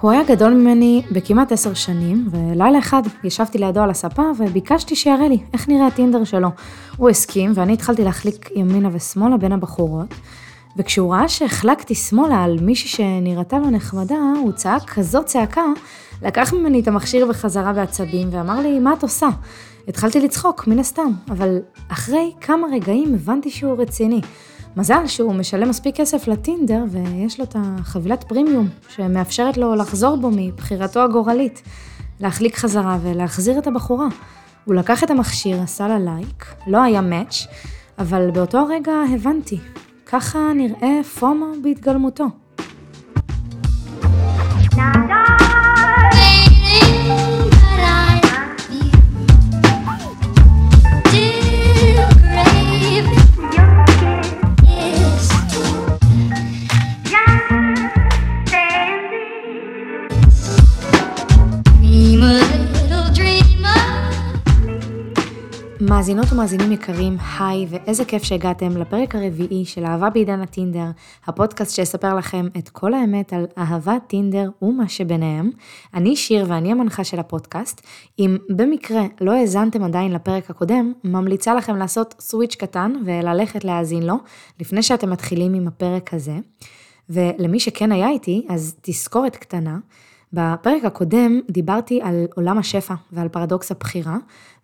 הוא היה גדול ממני בכמעט עשר שנים, ולילה אחד ישבתי לידו על הספה וביקשתי שיראה לי איך נראה הטינדר שלו. הוא הסכים, ואני התחלתי להחליק ימינה ושמאלה בין הבחורות, וכשהוא ראה שהחלקתי שמאלה על מישהי שנראתה לו נחמדה, הוא צעק כזאת צעקה, לקח ממני את המכשיר בחזרה בעצבים ואמר לי, מה את עושה? התחלתי לצחוק, מן הסתם, אבל אחרי כמה רגעים הבנתי שהוא רציני. מזל שהוא משלם מספיק כסף לטינדר ויש לו את החבילת פרימיום שמאפשרת לו לחזור בו מבחירתו הגורלית, להחליק חזרה ולהחזיר את הבחורה. הוא לקח את המכשיר, עשה לה לייק, לא היה מאץ', אבל באותו הרגע הבנתי, ככה נראה פומו בהתגלמותו. מאזינות ומאזינים יקרים, היי, ואיזה כיף שהגעתם לפרק הרביעי של אהבה בעידן הטינדר, הפודקאסט שיספר לכם את כל האמת על אהבת טינדר ומה שביניהם. אני שיר ואני המנחה של הפודקאסט. אם במקרה לא האזנתם עדיין לפרק הקודם, ממליצה לכם לעשות סוויץ' קטן וללכת להאזין לו, לפני שאתם מתחילים עם הפרק הזה. ולמי שכן היה איתי, אז תזכורת קטנה. בפרק הקודם דיברתי על עולם השפע ועל פרדוקס הבחירה,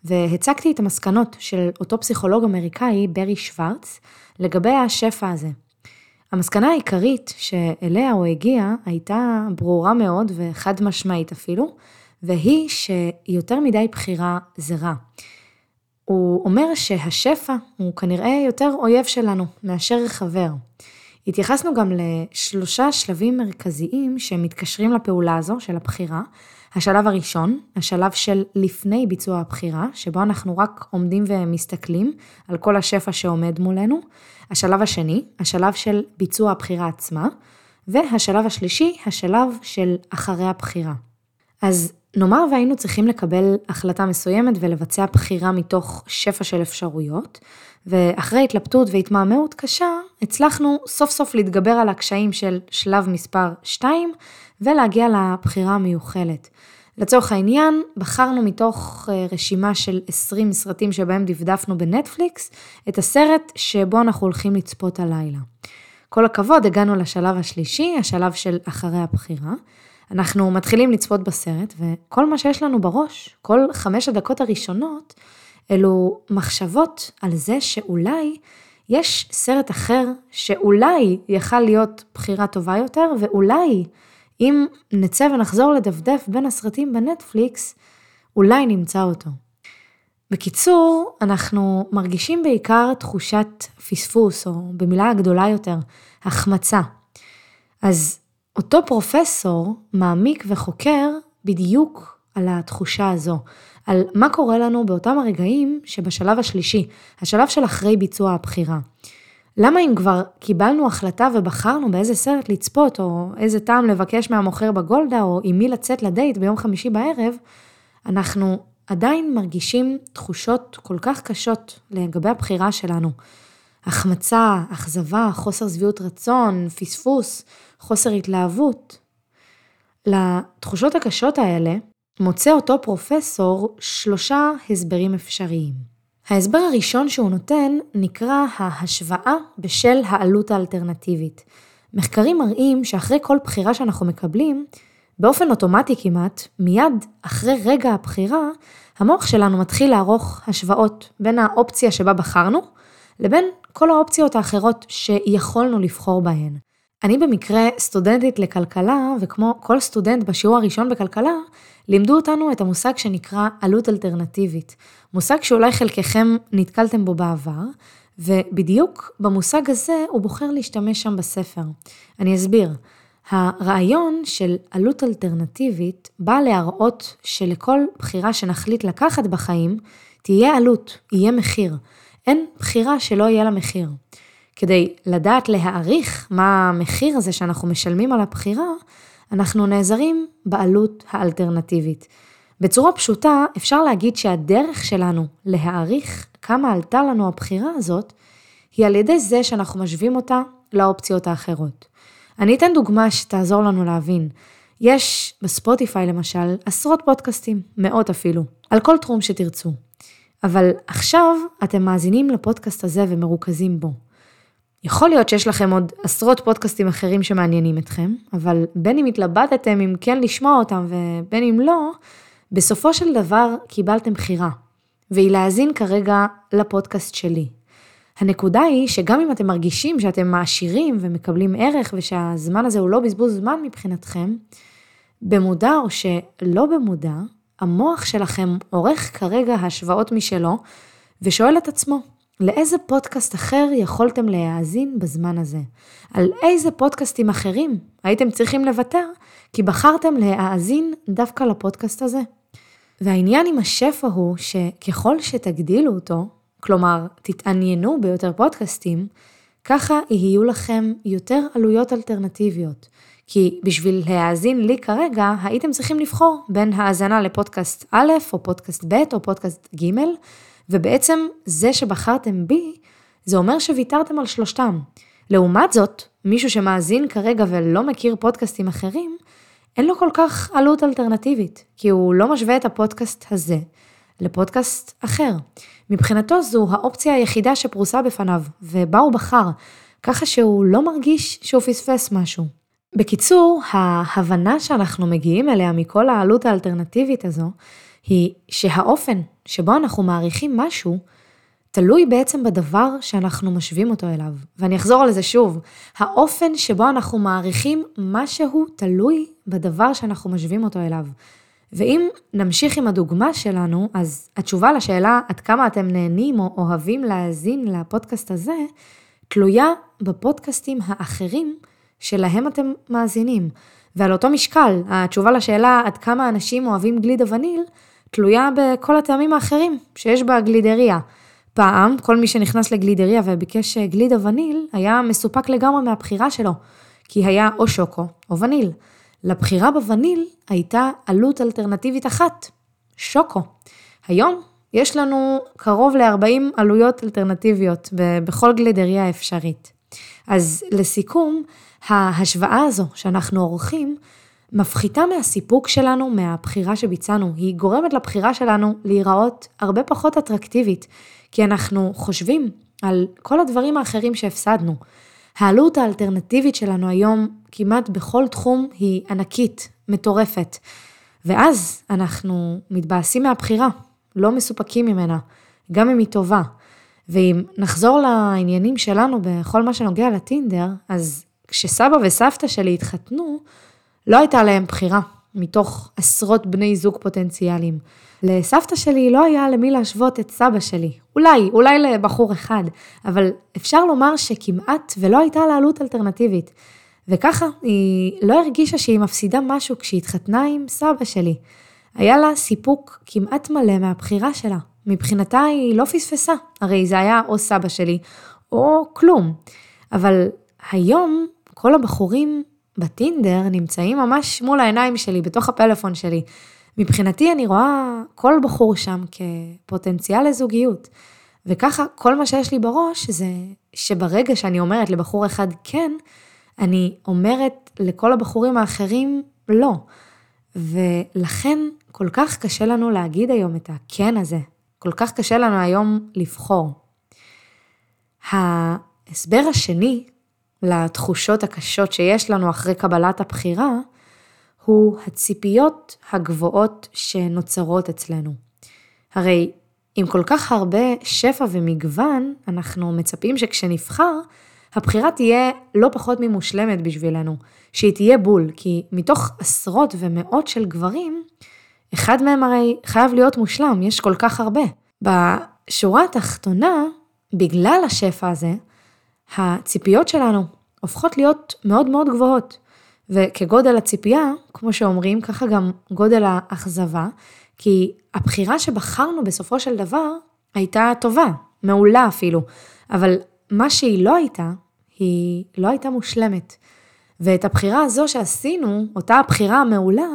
והצגתי את המסקנות של אותו פסיכולוג אמריקאי, ברי שוורץ, לגבי השפע הזה. המסקנה העיקרית שאליה הוא הגיע הייתה ברורה מאוד וחד משמעית אפילו, והיא שיותר מדי בחירה זה רע. הוא אומר שהשפע הוא כנראה יותר אויב שלנו מאשר חבר. התייחסנו גם לשלושה שלבים מרכזיים שמתקשרים לפעולה הזו של הבחירה. השלב הראשון, השלב של לפני ביצוע הבחירה, שבו אנחנו רק עומדים ומסתכלים על כל השפע שעומד מולנו. השלב השני, השלב של ביצוע הבחירה עצמה. והשלב השלישי, השלב של אחרי הבחירה. אז נאמר והיינו צריכים לקבל החלטה מסוימת ולבצע בחירה מתוך שפע של אפשרויות, ואחרי התלבטות והתמהמהות קשה, הצלחנו סוף סוף להתגבר על הקשיים של שלב מספר 2 ולהגיע לבחירה המיוחלת. לצורך העניין, בחרנו מתוך אה, רשימה של 20 סרטים שבהם דפדפנו בנטפליקס, את הסרט שבו אנחנו הולכים לצפות הלילה. כל הכבוד, הגענו לשלב השלישי, השלב של אחרי הבחירה. אנחנו מתחילים לצפות בסרט, וכל מה שיש לנו בראש, כל חמש הדקות הראשונות, אלו מחשבות על זה שאולי יש סרט אחר שאולי יכל להיות בחירה טובה יותר, ואולי אם נצא ונחזור לדפדף בין הסרטים בנטפליקס, אולי נמצא אותו. בקיצור, אנחנו מרגישים בעיקר תחושת פספוס, או במילה הגדולה יותר, החמצה. אז אותו פרופסור מעמיק וחוקר בדיוק על התחושה הזו, על מה קורה לנו באותם הרגעים שבשלב השלישי, השלב של אחרי ביצוע הבחירה. למה אם כבר קיבלנו החלטה ובחרנו באיזה סרט לצפות, או איזה טעם לבקש מהמוכר בגולדה, או עם מי לצאת לדייט ביום חמישי בערב, אנחנו עדיין מרגישים תחושות כל כך קשות לגבי הבחירה שלנו. החמצה, אכזבה, חוסר שביעות רצון, פספוס, חוסר התלהבות. לתחושות הקשות האלה מוצא אותו פרופסור שלושה הסברים אפשריים. ההסבר הראשון שהוא נותן נקרא ההשוואה בשל העלות האלטרנטיבית. מחקרים מראים שאחרי כל בחירה שאנחנו מקבלים, באופן אוטומטי כמעט, מיד אחרי רגע הבחירה, המוח שלנו מתחיל לערוך השוואות בין האופציה שבה בחרנו, לבין כל האופציות האחרות שיכולנו לבחור בהן. אני במקרה סטודנטית לכלכלה, וכמו כל סטודנט בשיעור הראשון בכלכלה, לימדו אותנו את המושג שנקרא עלות אלטרנטיבית. מושג שאולי חלקכם נתקלתם בו בעבר, ובדיוק במושג הזה הוא בוחר להשתמש שם בספר. אני אסביר. הרעיון של עלות אלטרנטיבית בא להראות שלכל בחירה שנחליט לקחת בחיים, תהיה עלות, יהיה מחיר. אין בחירה שלא יהיה לה מחיר. כדי לדעת להעריך מה המחיר הזה שאנחנו משלמים על הבחירה, אנחנו נעזרים בעלות האלטרנטיבית. בצורה פשוטה, אפשר להגיד שהדרך שלנו להעריך כמה עלתה לנו הבחירה הזאת, היא על ידי זה שאנחנו משווים אותה לאופציות האחרות. אני אתן דוגמה שתעזור לנו להבין. יש בספוטיפיי למשל עשרות פודקאסטים, מאות אפילו, על כל תחום שתרצו. אבל עכשיו אתם מאזינים לפודקאסט הזה ומרוכזים בו. יכול להיות שיש לכם עוד עשרות פודקאסטים אחרים שמעניינים אתכם, אבל בין אם התלבטתם אם כן לשמוע אותם ובין אם לא, בסופו של דבר קיבלתם בחירה, והיא להאזין כרגע לפודקאסט שלי. הנקודה היא שגם אם אתם מרגישים שאתם מעשירים ומקבלים ערך ושהזמן הזה הוא לא בזבוז זמן מבחינתכם, במודע או שלא במודע, המוח שלכם עורך כרגע השוואות משלו ושואל את עצמו, לאיזה פודקאסט אחר יכולתם להאזין בזמן הזה? על איזה פודקאסטים אחרים הייתם צריכים לוותר כי בחרתם להאזין דווקא לפודקאסט הזה? והעניין עם השפע הוא שככל שתגדילו אותו, כלומר תתעניינו ביותר פודקאסטים, ככה יהיו לכם יותר עלויות אלטרנטיביות. כי בשביל להאזין לי כרגע, הייתם צריכים לבחור בין האזנה לפודקאסט א', או פודקאסט ב', או פודקאסט ג', ובעצם זה שבחרתם בי, זה אומר שוויתרתם על שלושתם. לעומת זאת, מישהו שמאזין כרגע ולא מכיר פודקאסטים אחרים, אין לו כל כך עלות אלטרנטיבית, כי הוא לא משווה את הפודקאסט הזה לפודקאסט אחר. מבחינתו זו האופציה היחידה שפרוסה בפניו, ובה הוא בחר, ככה שהוא לא מרגיש שהוא פספס משהו. בקיצור, ההבנה שאנחנו מגיעים אליה מכל העלות האלטרנטיבית הזו, היא שהאופן שבו אנחנו מעריכים משהו, תלוי בעצם בדבר שאנחנו משווים אותו אליו. ואני אחזור על זה שוב, האופן שבו אנחנו מעריכים משהו תלוי בדבר שאנחנו משווים אותו אליו. ואם נמשיך עם הדוגמה שלנו, אז התשובה לשאלה עד כמה אתם נהנים או אוהבים להאזין לפודקאסט הזה, תלויה בפודקאסטים האחרים שלהם אתם מאזינים. ועל אותו משקל, התשובה לשאלה עד כמה אנשים אוהבים גלידה וניל, תלויה בכל הטעמים האחרים שיש בגלידריה. פעם, כל מי שנכנס לגלידריה וביקש גלידה וניל, היה מסופק לגמרי מהבחירה שלו, כי היה או שוקו או וניל. לבחירה בווניל הייתה עלות אלטרנטיבית אחת, שוקו. היום יש לנו קרוב ל-40 עלויות אלטרנטיביות בכל גלידריה אפשרית. אז לסיכום, ההשוואה הזו שאנחנו עורכים, מפחיתה מהסיפוק שלנו, מהבחירה שביצענו. היא גורמת לבחירה שלנו להיראות הרבה פחות אטרקטיבית, כי אנחנו חושבים על כל הדברים האחרים שהפסדנו. העלות האלטרנטיבית שלנו היום כמעט בכל תחום היא ענקית, מטורפת. ואז אנחנו מתבאסים מהבחירה, לא מסופקים ממנה, גם אם היא טובה. ואם נחזור לעניינים שלנו בכל מה שנוגע לטינדר, אז כשסבא וסבתא שלי התחתנו, לא הייתה להם בחירה מתוך עשרות בני זוג פוטנציאליים. לסבתא שלי לא היה למי להשוות את סבא שלי. אולי, אולי לבחור אחד, אבל אפשר לומר שכמעט ולא הייתה לה עלות אלטרנטיבית. וככה היא לא הרגישה שהיא מפסידה משהו כשהיא התחתנה עם סבא שלי. היה לה סיפוק כמעט מלא מהבחירה שלה. מבחינתה היא לא פספסה, הרי זה היה או סבא שלי או כלום. אבל היום כל הבחורים בטינדר נמצאים ממש מול העיניים שלי, בתוך הפלאפון שלי. מבחינתי אני רואה כל בחור שם כפוטנציאל לזוגיות. וככה כל מה שיש לי בראש זה שברגע שאני אומרת לבחור אחד כן, אני אומרת לכל הבחורים האחרים לא. ולכן כל כך קשה לנו להגיד היום את הכן הזה. כל כך קשה לנו היום לבחור. ההסבר השני לתחושות הקשות שיש לנו אחרי קבלת הבחירה, הוא הציפיות הגבוהות שנוצרות אצלנו. הרי עם כל כך הרבה שפע ומגוון, אנחנו מצפים שכשנבחר, הבחירה תהיה לא פחות ממושלמת בשבילנו, שהיא תהיה בול, כי מתוך עשרות ומאות של גברים, אחד מהם הרי חייב להיות מושלם, יש כל כך הרבה. בשורה התחתונה, בגלל השפע הזה, הציפיות שלנו הופכות להיות מאוד מאוד גבוהות. וכגודל הציפייה, כמו שאומרים, ככה גם גודל האכזבה, כי הבחירה שבחרנו בסופו של דבר הייתה טובה, מעולה אפילו, אבל מה שהיא לא הייתה, היא לא הייתה מושלמת. ואת הבחירה הזו שעשינו, אותה הבחירה המעולה,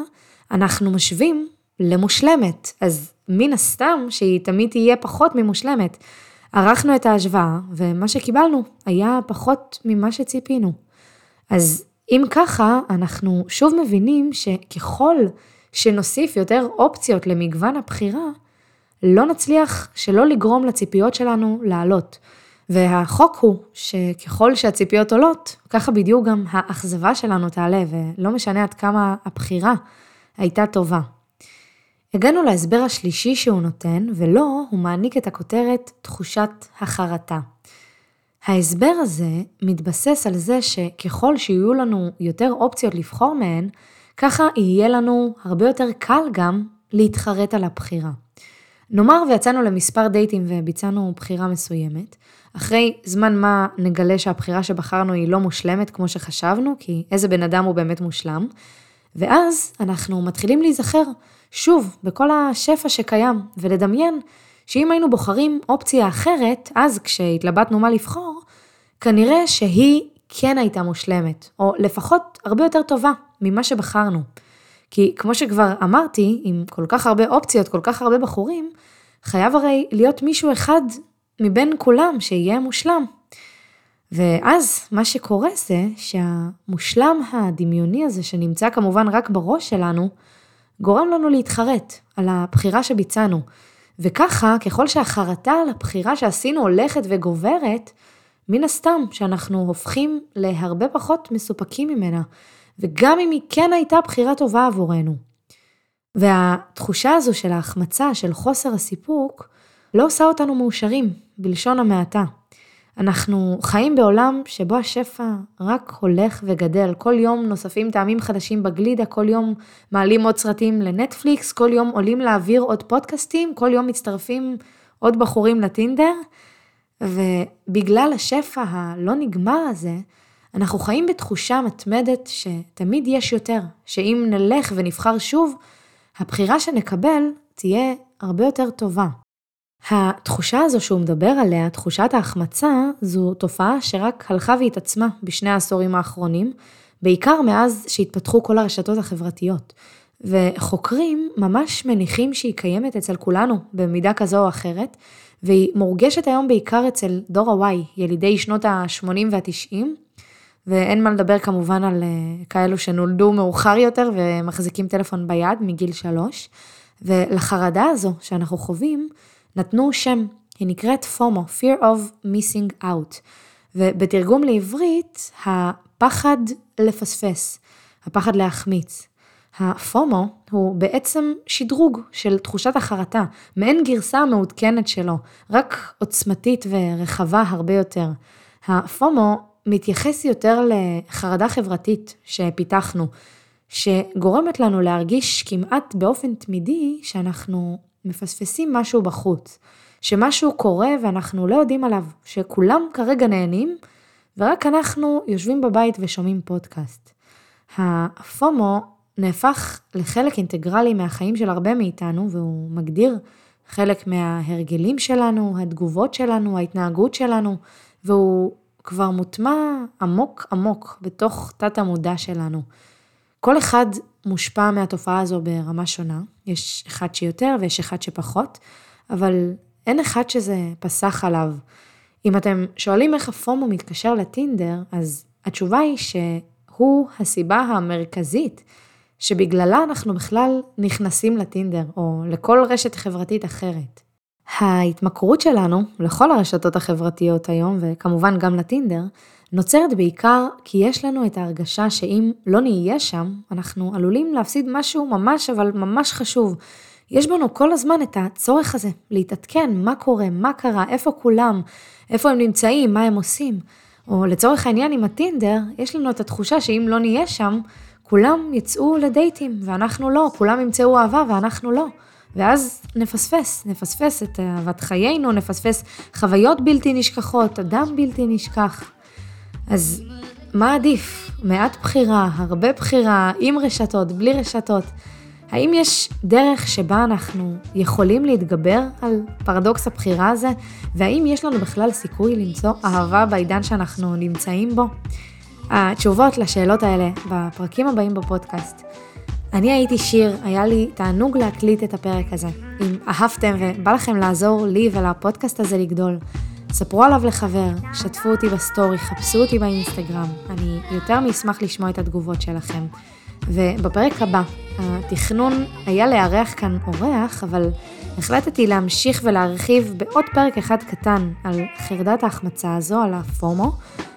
אנחנו משווים למושלמת. אז מן הסתם שהיא תמיד תהיה פחות ממושלמת. ערכנו את ההשוואה, ומה שקיבלנו היה פחות ממה שציפינו. אז אם ככה, אנחנו שוב מבינים שככל שנוסיף יותר אופציות למגוון הבחירה, לא נצליח שלא לגרום לציפיות שלנו לעלות. והחוק הוא שככל שהציפיות עולות, ככה בדיוק גם האכזבה שלנו תעלה, ולא משנה עד כמה הבחירה הייתה טובה. הגענו להסבר השלישי שהוא נותן, ולא, הוא מעניק את הכותרת תחושת החרטה. ההסבר הזה מתבסס על זה שככל שיהיו לנו יותר אופציות לבחור מהן, ככה יהיה לנו הרבה יותר קל גם להתחרט על הבחירה. נאמר ויצאנו למספר דייטים וביצענו בחירה מסוימת, אחרי זמן מה נגלה שהבחירה שבחרנו היא לא מושלמת כמו שחשבנו, כי איזה בן אדם הוא באמת מושלם, ואז אנחנו מתחילים להיזכר שוב בכל השפע שקיים, ולדמיין שאם היינו בוחרים אופציה אחרת, אז כשהתלבטנו מה לבחור, כנראה שהיא כן הייתה מושלמת, או לפחות הרבה יותר טובה ממה שבחרנו. כי כמו שכבר אמרתי, עם כל כך הרבה אופציות, כל כך הרבה בחורים, חייב הרי להיות מישהו אחד מבין כולם שיהיה מושלם. ואז מה שקורה זה שהמושלם הדמיוני הזה, שנמצא כמובן רק בראש שלנו, גורם לנו להתחרט על הבחירה שביצענו. וככה, ככל שהחרטה על הבחירה שעשינו הולכת וגוברת, מן הסתם שאנחנו הופכים להרבה פחות מסופקים ממנה, וגם אם היא כן הייתה בחירה טובה עבורנו. והתחושה הזו של ההחמצה, של חוסר הסיפוק, לא עושה אותנו מאושרים, בלשון המעטה. אנחנו חיים בעולם שבו השפע רק הולך וגדל. כל יום נוספים טעמים חדשים בגלידה, כל יום מעלים עוד סרטים לנטפליקס, כל יום עולים להעביר עוד פודקאסטים, כל יום מצטרפים עוד בחורים לטינדר. ובגלל השפע הלא נגמר הזה, אנחנו חיים בתחושה מתמדת שתמיד יש יותר, שאם נלך ונבחר שוב, הבחירה שנקבל תהיה הרבה יותר טובה. התחושה הזו שהוא מדבר עליה, תחושת ההחמצה, זו תופעה שרק הלכה והתעצמה בשני העשורים האחרונים, בעיקר מאז שהתפתחו כל הרשתות החברתיות. וחוקרים ממש מניחים שהיא קיימת אצל כולנו במידה כזו או אחרת, והיא מורגשת היום בעיקר אצל דור ה-Y, ילידי שנות ה-80 וה-90, ואין מה לדבר כמובן על אה, כאלו שנולדו מאוחר יותר ומחזיקים טלפון ביד מגיל שלוש, ולחרדה הזו שאנחנו חווים, נתנו שם, היא נקראת FOMO, Fear of Missing Out, ובתרגום לעברית, הפחד לפספס, הפחד להחמיץ. הפומו הוא בעצם שדרוג של תחושת החרטה, מעין גרסה מעודכנת שלו, רק עוצמתית ורחבה הרבה יותר. הפומו מתייחס יותר לחרדה חברתית שפיתחנו, שגורמת לנו להרגיש כמעט באופן תמידי שאנחנו מפספסים משהו בחוץ, שמשהו קורה ואנחנו לא יודעים עליו, שכולם כרגע נהנים ורק אנחנו יושבים בבית ושומעים פודקאסט. הפומו נהפך לחלק אינטגרלי מהחיים של הרבה מאיתנו והוא מגדיר חלק מההרגלים שלנו, התגובות שלנו, ההתנהגות שלנו, והוא כבר מוטמע עמוק עמוק בתוך תת המודע שלנו. כל אחד מושפע מהתופעה הזו ברמה שונה, יש אחד שיותר ויש אחד שפחות, אבל אין אחד שזה פסח עליו. אם אתם שואלים איך הפומו מתקשר לטינדר, אז התשובה היא שהוא הסיבה המרכזית שבגללה אנחנו בכלל נכנסים לטינדר, או לכל רשת חברתית אחרת. ההתמכרות שלנו לכל הרשתות החברתיות היום, וכמובן גם לטינדר, נוצרת בעיקר כי יש לנו את ההרגשה שאם לא נהיה שם, אנחנו עלולים להפסיד משהו ממש אבל ממש חשוב. יש בנו כל הזמן את הצורך הזה להתעדכן מה קורה, מה קרה, איפה כולם, איפה הם נמצאים, מה הם עושים. או לצורך העניין עם הטינדר, יש לנו את התחושה שאם לא נהיה שם, כולם יצאו לדייטים ואנחנו לא, כולם ימצאו אהבה ואנחנו לא. ואז נפספס, נפספס את אהבת חיינו, נפספס חוויות בלתי נשכחות, אדם בלתי נשכח. אז מה עדיף? מעט בחירה, הרבה בחירה, עם רשתות, בלי רשתות. האם יש דרך שבה אנחנו יכולים להתגבר על פרדוקס הבחירה הזה? והאם יש לנו בכלל סיכוי למצוא אהבה בעידן שאנחנו נמצאים בו? התשובות לשאלות האלה בפרקים הבאים בפודקאסט. אני הייתי שיר, היה לי תענוג להקליט את הפרק הזה. אם אהבתם ובא לכם לעזור לי ולפודקאסט הזה לגדול, ספרו עליו לחבר, שתפו אותי בסטורי, חפשו אותי באינסטגרם. אני יותר מאשמח לשמוע את התגובות שלכם. ובפרק הבא, התכנון היה לארח כאן אורח, אבל החלטתי להמשיך ולהרחיב בעוד פרק אחד קטן על חרדת ההחמצה הזו, על הפומו,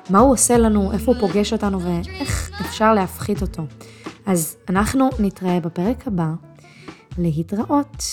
מה הוא עושה לנו, איפה הוא פוגש אותנו ואיך אפשר להפחית אותו. אז אנחנו נתראה בפרק הבא. להתראות.